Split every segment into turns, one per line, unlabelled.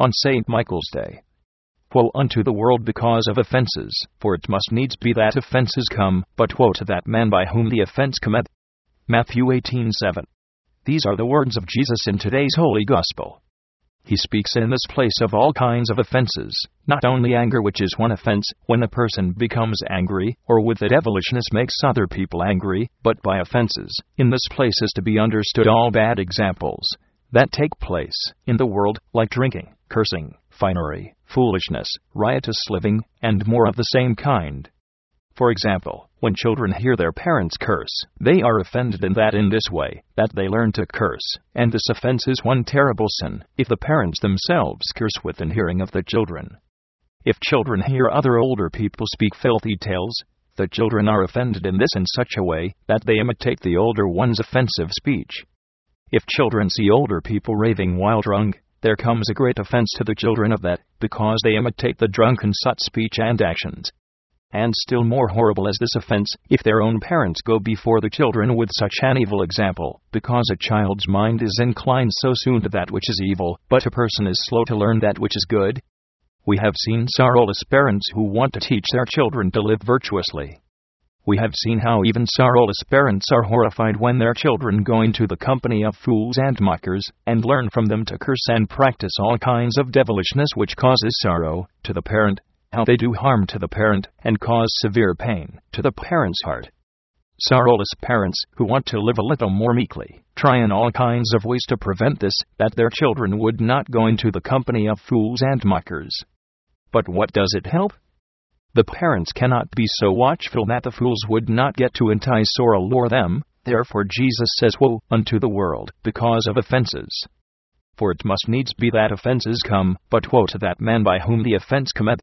on St. Michael's Day. Woe unto the world because of offences, for it must needs be that offences come, but woe to that man by whom the offence cometh. Matthew 18:7. These are the words of Jesus in today's Holy Gospel. He speaks in this place of all kinds of offenses, not only anger, which is one offense, when a person becomes angry, or with it devilishness makes other people angry, but by offenses, in this place is to be understood all bad examples that take place in the world, like drinking, cursing, finery, foolishness, riotous living, and more of the same kind. For example, when children hear their parents curse, they are offended in that in this way, that they learn to curse, and this offense is one terrible sin, if the parents themselves curse within hearing of the children. If children hear other older people speak filthy tales, the children are offended in this in such a way that they imitate the older one's offensive speech. If children see older people raving while drunk, there comes a great offense to the children of that, because they imitate the drunken sot speech and actions. And still more horrible is this offense, if their own parents go before the children with such an evil example, because a child's mind is inclined so soon to that which is evil, but a person is slow to learn that which is good. We have seen sorrowless parents who want to teach their children to live virtuously. We have seen how even sorrowless parents are horrified when their children go into the company of fools and mockers, and learn from them to curse and practice all kinds of devilishness which causes sorrow to the parent, how they do harm to the parent, and cause severe pain to the parent's heart. Sorrowless parents, who want to live a little more meekly, try in all kinds of ways to prevent this, that their children would not go into the company of fools and mockers. But what does it help? The parents cannot be so watchful that the fools would not get to entice or allure them. Therefore Jesus says, Woe unto the world, because of offenses. For it must needs be that offenses come, but woe to that man by whom the offense cometh.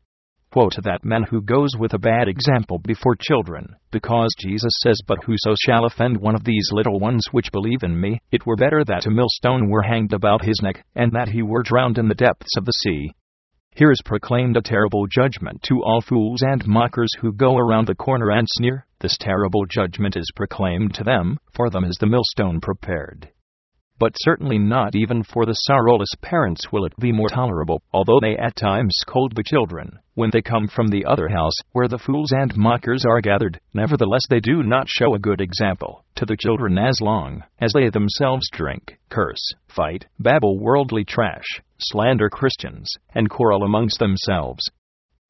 Woe to that man who goes with a bad example before children, because Jesus says, But whoso shall offend one of these little ones which believe in me, it were better that a millstone were hanged about his neck, and that he were drowned in the depths of the sea. Here is proclaimed a terrible judgment to all fools and mockers who go around the corner and sneer. This terrible judgment is proclaimed to them, for them is the millstone prepared but certainly not even for the sorrowless parents will it be more tolerable, although they at times scold the children, when they come from the other house, where the fools and mockers are gathered, nevertheless they do not show a good example to the children as long as they themselves drink, curse, fight, babble worldly trash, slander Christians, and quarrel amongst themselves,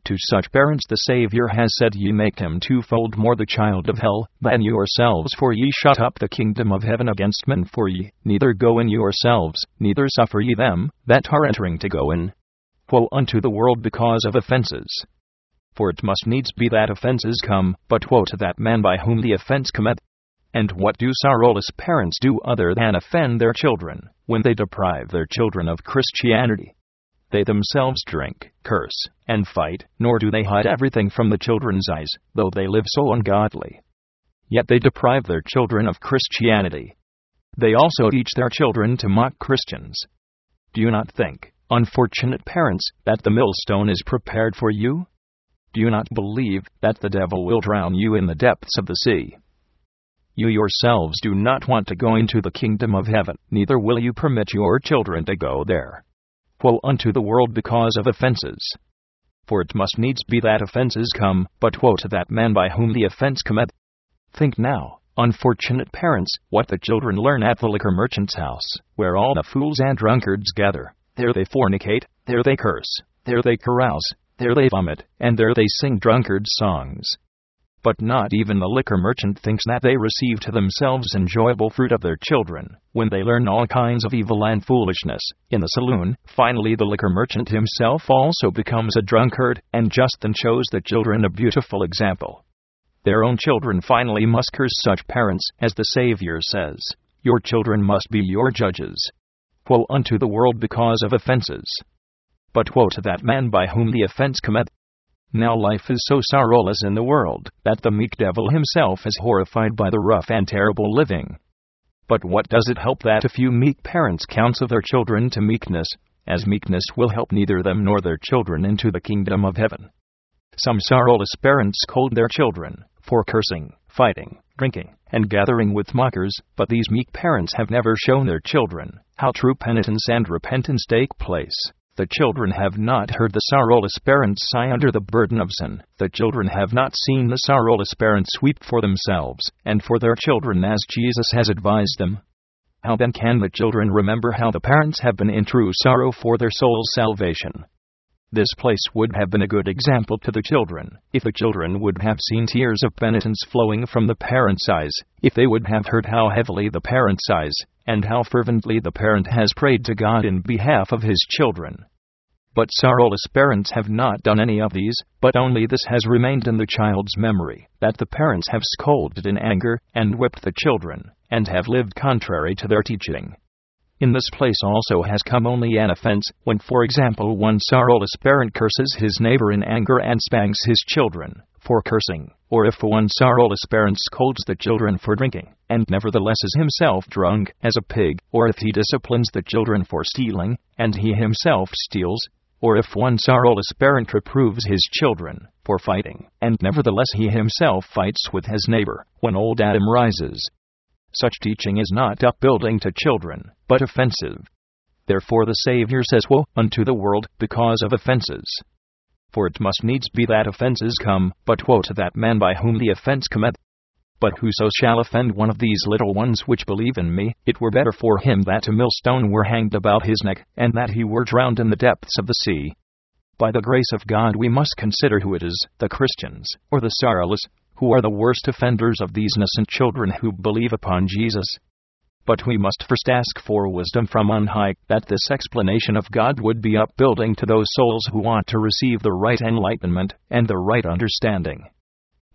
to such parents the Saviour has said, Ye make him twofold more the child of hell than yourselves, for ye shut up the kingdom of heaven against men, for ye neither go in yourselves, neither suffer ye them that are entering to go in. Woe unto the world because of offences. For it must needs be that offences come, but woe to that man by whom the offence cometh. And what do sorrowless parents do other than offend their children, when they deprive their children of Christianity? They themselves drink, curse, and fight, nor do they hide everything from the children's eyes, though they live so ungodly. Yet they deprive their children of Christianity. They also teach their children to mock Christians. Do you not think, unfortunate parents, that the millstone is prepared for you? Do you not believe that the devil will drown you in the depths of the sea? You yourselves do not want to go into the kingdom of heaven, neither will you permit your children to go there. Woe unto the world because of offences. For it must needs be that offences come, but woe to that man by whom the offence cometh. Think now, unfortunate parents, what the children learn at the liquor merchant's house, where all the fools and drunkards gather. There they fornicate, there they curse, there they carouse, there they vomit, and there they sing drunkards' songs. But not even the liquor merchant thinks that they receive to themselves enjoyable fruit of their children, when they learn all kinds of evil and foolishness. In the saloon, finally the liquor merchant himself also becomes a drunkard, and just then shows the children a beautiful example. Their own children finally must curse such parents, as the Savior says, Your children must be your judges. Woe unto the world because of offenses. But woe to that man by whom the offense cometh. Now life is so sorrowless in the world that the meek devil himself is horrified by the rough and terrible living. But what does it help that a few meek parents counsel their children to meekness, as meekness will help neither them nor their children into the kingdom of heaven? Some sorrowless parents scold their children for cursing, fighting, drinking, and gathering with mockers, but these meek parents have never shown their children how true penitence and repentance take place. The children have not heard the sorrowless parents sigh under the burden of sin. The children have not seen the sorrowless parents weep for themselves and for their children as Jesus has advised them. How then can the children remember how the parents have been in true sorrow for their soul's salvation? This place would have been a good example to the children, if the children would have seen tears of penitence flowing from the parent's eyes, if they would have heard how heavily the parent sighs, and how fervently the parent has prayed to God in behalf of his children. But sorrowless parents have not done any of these, but only this has remained in the child's memory, that the parents have scolded in anger, and whipped the children, and have lived contrary to their teaching. In this place also has come only an offense, when, for example, one sorrowless parent curses his neighbor in anger and spanks his children for cursing, or if one sorrowless parent scolds the children for drinking, and nevertheless is himself drunk as a pig, or if he disciplines the children for stealing, and he himself steals, or if one sorrowless parent reproves his children for fighting, and nevertheless he himself fights with his neighbor, when old Adam rises, such teaching is not upbuilding to children, but offensive. Therefore the Saviour says, Woe unto the world, because of offenses. For it must needs be that offenses come, but woe to that man by whom the offense cometh. But whoso shall offend one of these little ones which believe in me, it were better for him that a millstone were hanged about his neck, and that he were drowned in the depths of the sea. By the grace of God, we must consider who it is, the Christians, or the sorrowless, who are the worst offenders of these innocent children who believe upon Jesus. But we must first ask for wisdom from on high, that this explanation of God would be upbuilding to those souls who want to receive the right enlightenment and the right understanding.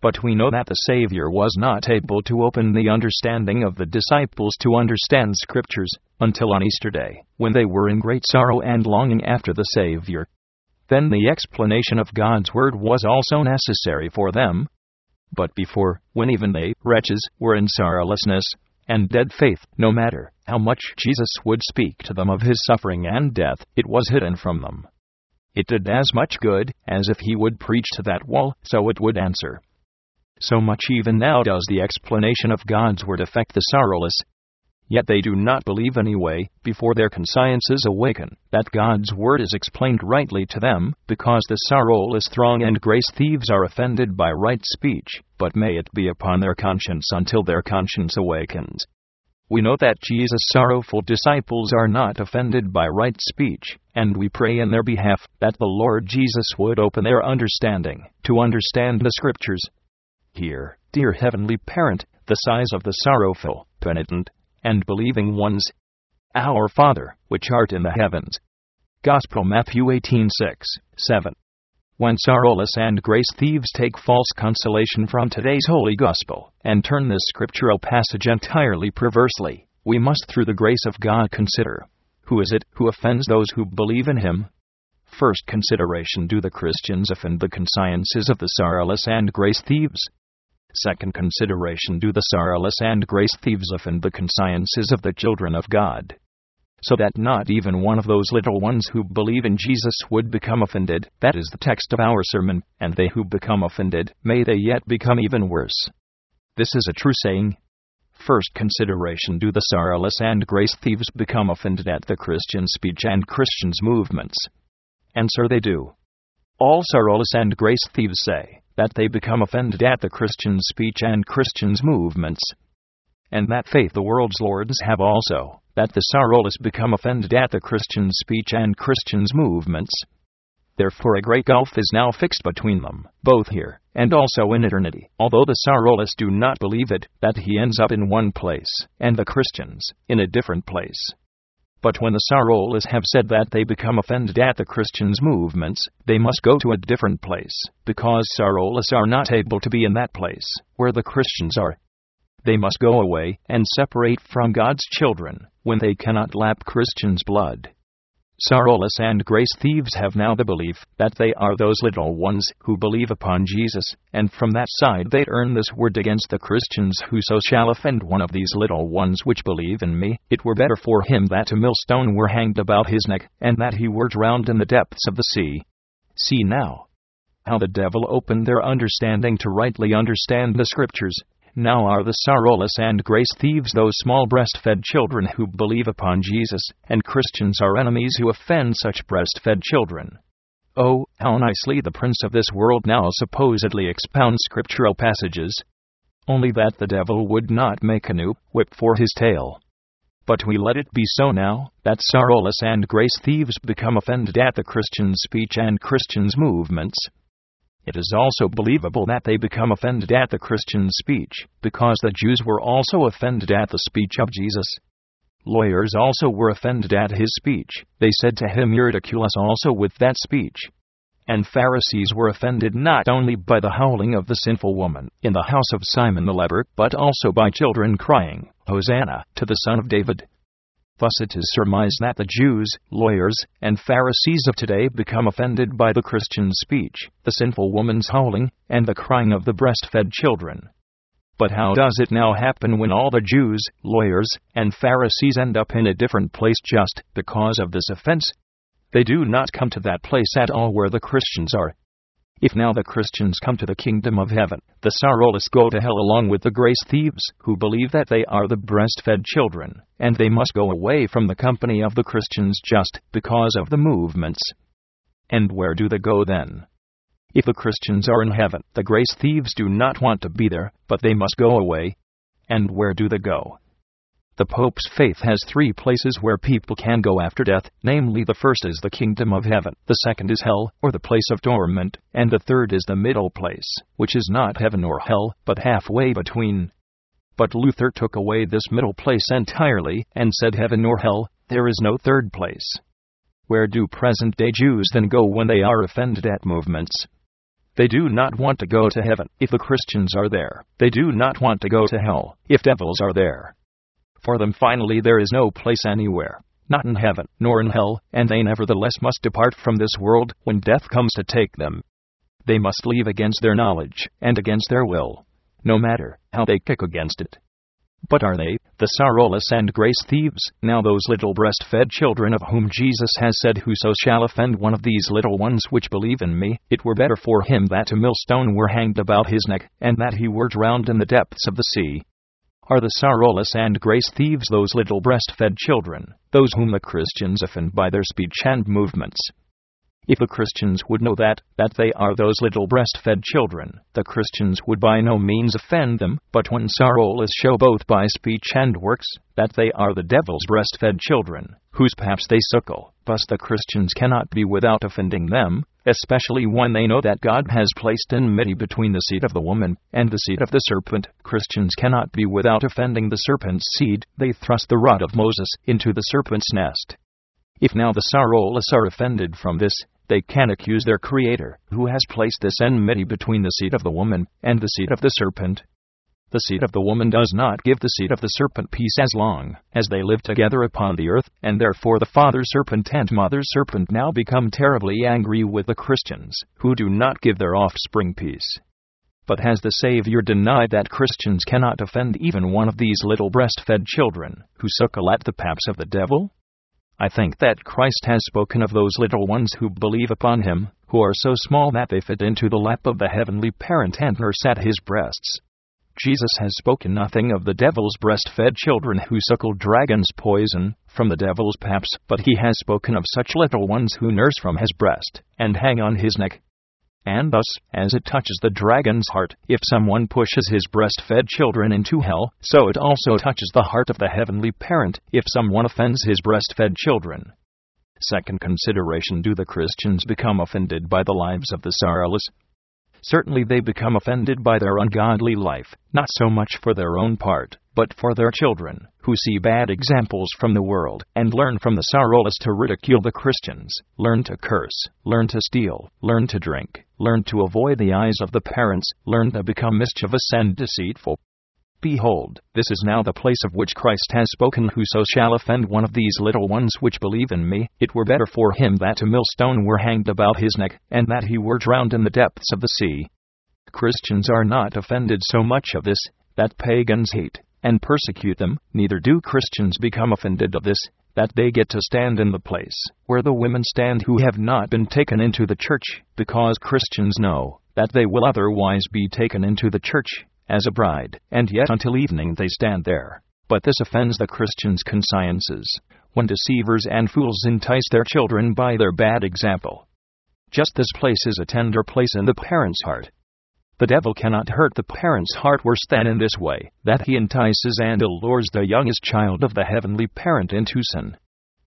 But we know that the Savior was not able to open the understanding of the disciples to understand Scriptures until on Easter Day, when they were in great sorrow and longing after the Savior. Then the explanation of God's Word was also necessary for them, but before, when even they, wretches, were in sorrowlessness and dead faith, no matter how much Jesus would speak to them of his suffering and death, it was hidden from them. It did as much good as if he would preach to that wall, so it would answer. So much even now does the explanation of God's word affect the sorrowless, Yet they do not believe anyway, before their consciences awaken, that God's word is explained rightly to them, because the sorrowless throng and grace thieves are offended by right speech, but may it be upon their conscience until their conscience awakens. We know that Jesus' sorrowful disciples are not offended by right speech, and we pray in their behalf that the Lord Jesus would open their understanding to understand the Scriptures. Here, dear Heavenly Parent, the sighs of the sorrowful, penitent, and believing ones. Our Father, which art in the heavens. Gospel Matthew 18 6, 7. When sorrowless and grace thieves take false consolation from today's Holy Gospel and turn this scriptural passage entirely perversely, we must, through the grace of God, consider who is it who offends those who believe in Him? First consideration Do the Christians offend the consciences of the sorrowless and grace thieves? Second consideration Do the sorrowless and grace thieves offend the consciences of the children of God? So that not even one of those little ones who believe in Jesus would become offended, that is the text of our sermon, and they who become offended, may they yet become even worse. This is a true saying. First consideration Do the sorrowless and grace thieves become offended at the Christian speech and Christians' movements? Answer they do. All sorrowless and grace thieves say, that they become offended at the Christian speech and Christians' movements. And that faith the world's lords have also, that the sorrowless become offended at the Christian speech and Christians' movements. Therefore, a great gulf is now fixed between them, both here and also in eternity, although the sorrowless do not believe it, that he ends up in one place, and the Christians in a different place. But when the sorrowless have said that they become offended at the Christians' movements, they must go to a different place, because sorrowless are not able to be in that place where the Christians are. They must go away and separate from God's children when they cannot lap Christians' blood. Sorrowless and grace thieves have now the belief that they are those little ones who believe upon Jesus, and from that side they earn this word against the Christians Whoso shall offend one of these little ones which believe in me, it were better for him that a millstone were hanged about his neck, and that he were drowned in the depths of the sea. See now how the devil opened their understanding to rightly understand the Scriptures, now are the sorrowless and grace thieves those small breastfed children who believe upon Jesus, and Christians are enemies who offend such breastfed children. Oh, how nicely the prince of this world now supposedly expounds scriptural passages. Only that the devil would not make a new whip for his tail. But we let it be so now, that sorrowless and grace thieves become offended at the Christian's speech and Christian's movements. It is also believable that they become offended at the Christian's speech, because the Jews were also offended at the speech of Jesus. Lawyers also were offended at his speech. They said to him, You ridicule us also with that speech. And Pharisees were offended not only by the howling of the sinful woman in the house of Simon the leper, but also by children crying, Hosanna, to the Son of David. Thus it is surmised that the Jews, lawyers, and Pharisees of today become offended by the Christian's speech, the sinful woman's howling, and the crying of the breastfed children. But how does it now happen when all the Jews, lawyers, and Pharisees end up in a different place just because of this offense? They do not come to that place at all where the Christians are. If now the Christians come to the kingdom of heaven, the sorrowless go to hell along with the grace thieves, who believe that they are the breastfed children, and they must go away from the company of the Christians just because of the movements. And where do they go then? If the Christians are in heaven, the grace thieves do not want to be there, but they must go away. And where do they go? The Pope's faith has three places where people can go after death, namely, the first is the kingdom of heaven, the second is hell, or the place of torment, and the third is the middle place, which is not heaven or hell, but halfway between. But Luther took away this middle place entirely, and said heaven or hell, there is no third place. Where do present day Jews then go when they are offended at movements? They do not want to go to heaven if the Christians are there. They do not want to go to hell if devils are there. For them, finally, there is no place anywhere, not in heaven, nor in hell, and they nevertheless must depart from this world when death comes to take them. They must leave against their knowledge and against their will, no matter how they kick against it. But are they, the sorrowless and grace thieves, now those little breast fed children of whom Jesus has said, Whoso shall offend one of these little ones which believe in me, it were better for him that a millstone were hanged about his neck, and that he were drowned in the depths of the sea? Are the sorrowless and grace thieves those little breastfed children, those whom the Christians offend by their speech and movements? If the Christians would know that, that they are those little breastfed children, the Christians would by no means offend them, but when sorrowless show both by speech and works, that they are the devil's breastfed children, whose paps they suckle. Thus the Christians cannot be without offending them, especially when they know that God has placed enmity between the seed of the woman and the seed of the serpent. Christians cannot be without offending the serpent's seed, they thrust the rod of Moses into the serpent's nest. If now the sorrowless are offended from this, they can accuse their Creator, who has placed this enmity between the seed of the woman and the seed of the serpent. The seed of the woman does not give the seed of the serpent peace as long as they live together upon the earth, and therefore the father serpent and mother serpent now become terribly angry with the Christians, who do not give their offspring peace. But has the Savior denied that Christians cannot offend even one of these little breastfed children, who suckle at the paps of the devil? I think that Christ has spoken of those little ones who believe upon him, who are so small that they fit into the lap of the heavenly parent and nurse at his breasts. Jesus has spoken nothing of the devil's breastfed children who suckle dragon's poison from the devil's paps, but he has spoken of such little ones who nurse from his breast and hang on his neck. And thus, as it touches the dragon's heart, if someone pushes his breastfed children into hell, so it also touches the heart of the heavenly parent, if someone offends his breastfed children. Second consideration Do the Christians become offended by the lives of the sorrowless? Certainly they become offended by their ungodly life, not so much for their own part, but for their children, who see bad examples from the world, and learn from the sorrowless to ridicule the Christians, learn to curse, learn to steal, learn to drink, learn to avoid the eyes of the parents, learn to become mischievous and deceitful. Behold, this is now the place of which Christ has spoken. Whoso shall offend one of these little ones which believe in me, it were better for him that a millstone were hanged about his neck, and that he were drowned in the depths of the sea. Christians are not offended so much of this, that pagans hate and persecute them, neither do Christians become offended of this, that they get to stand in the place where the women stand who have not been taken into the church, because Christians know that they will otherwise be taken into the church as a bride, and yet until evening they stand there. But this offends the Christian's consciences, when deceivers and fools entice their children by their bad example. Just this place is a tender place in the parent's heart. The devil cannot hurt the parent's heart worse than in this way, that he entices and allures the youngest child of the heavenly parent into sin.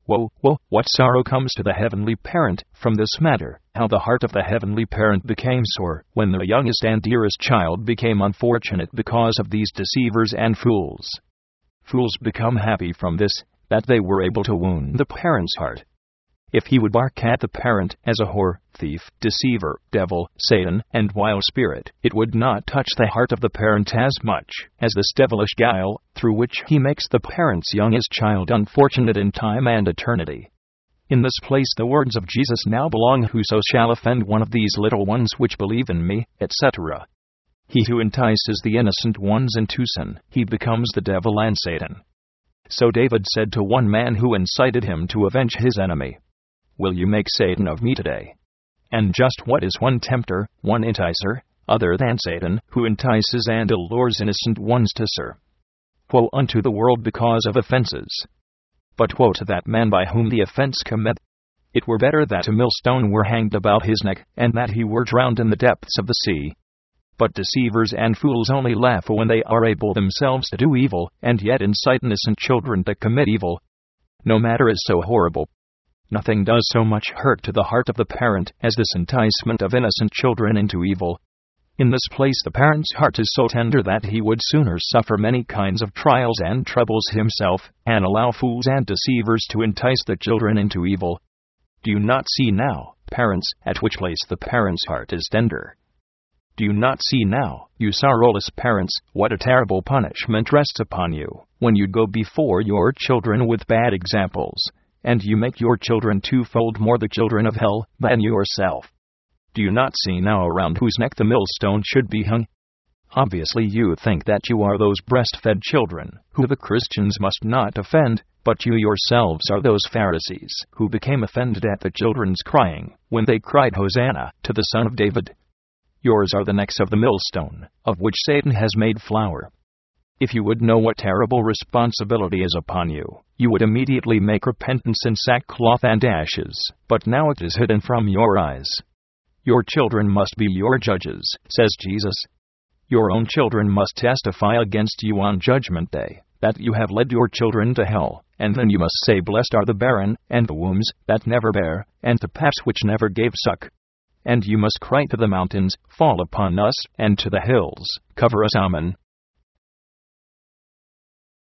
Woe, woe, what sorrow comes to the heavenly parent from this matter, how the heart of the heavenly parent became sore when the youngest and dearest child became unfortunate because of these deceivers and fools. Fools become happy from this, that they were able to wound the parent's heart. If he would bark at the parent as a whore, thief, deceiver, devil, Satan, and wild spirit, it would not touch the heart of the parent as much as this devilish guile, through which he makes the parent's youngest child unfortunate in time and eternity. In this place the words of Jesus now belong Whoso shall offend one of these little ones which believe in me, etc. He who entices the innocent ones into sin, he becomes the devil and Satan. So David said to one man who incited him to avenge his enemy, will you make Satan of me today? And just what is one tempter, one enticer, other than Satan, who entices and allures innocent ones to serve? Woe unto the world because of offenses! But woe to that man by whom the offense cometh! It were better that a millstone were hanged about his neck, and that he were drowned in the depths of the sea. But deceivers and fools only laugh when they are able themselves to do evil, and yet incite innocent children to commit evil. No matter is so horrible, Nothing does so much hurt to the heart of the parent as this enticement of innocent children into evil. In this place, the parent's heart is so tender that he would sooner suffer many kinds of trials and troubles himself, and allow fools and deceivers to entice the children into evil. Do you not see now, parents, at which place the parent's heart is tender? Do you not see now, you sorrowless parents, what a terrible punishment rests upon you, when you go before your children with bad examples? And you make your children twofold more the children of hell than yourself. Do you not see now around whose neck the millstone should be hung? Obviously, you think that you are those breastfed children, who the Christians must not offend, but you yourselves are those Pharisees, who became offended at the children's crying, when they cried Hosanna, to the Son of David. Yours are the necks of the millstone, of which Satan has made flour. If you would know what terrible responsibility is upon you, you would immediately make repentance in sackcloth and ashes, but now it is hidden from your eyes. Your children must be your judges, says Jesus. Your own children must testify against you on Judgment Day that you have led your children to hell, and then you must say, Blessed are the barren, and the wombs that never bear, and the paps which never gave suck. And you must cry to the mountains, Fall upon us, and to the hills, Cover us, Amen.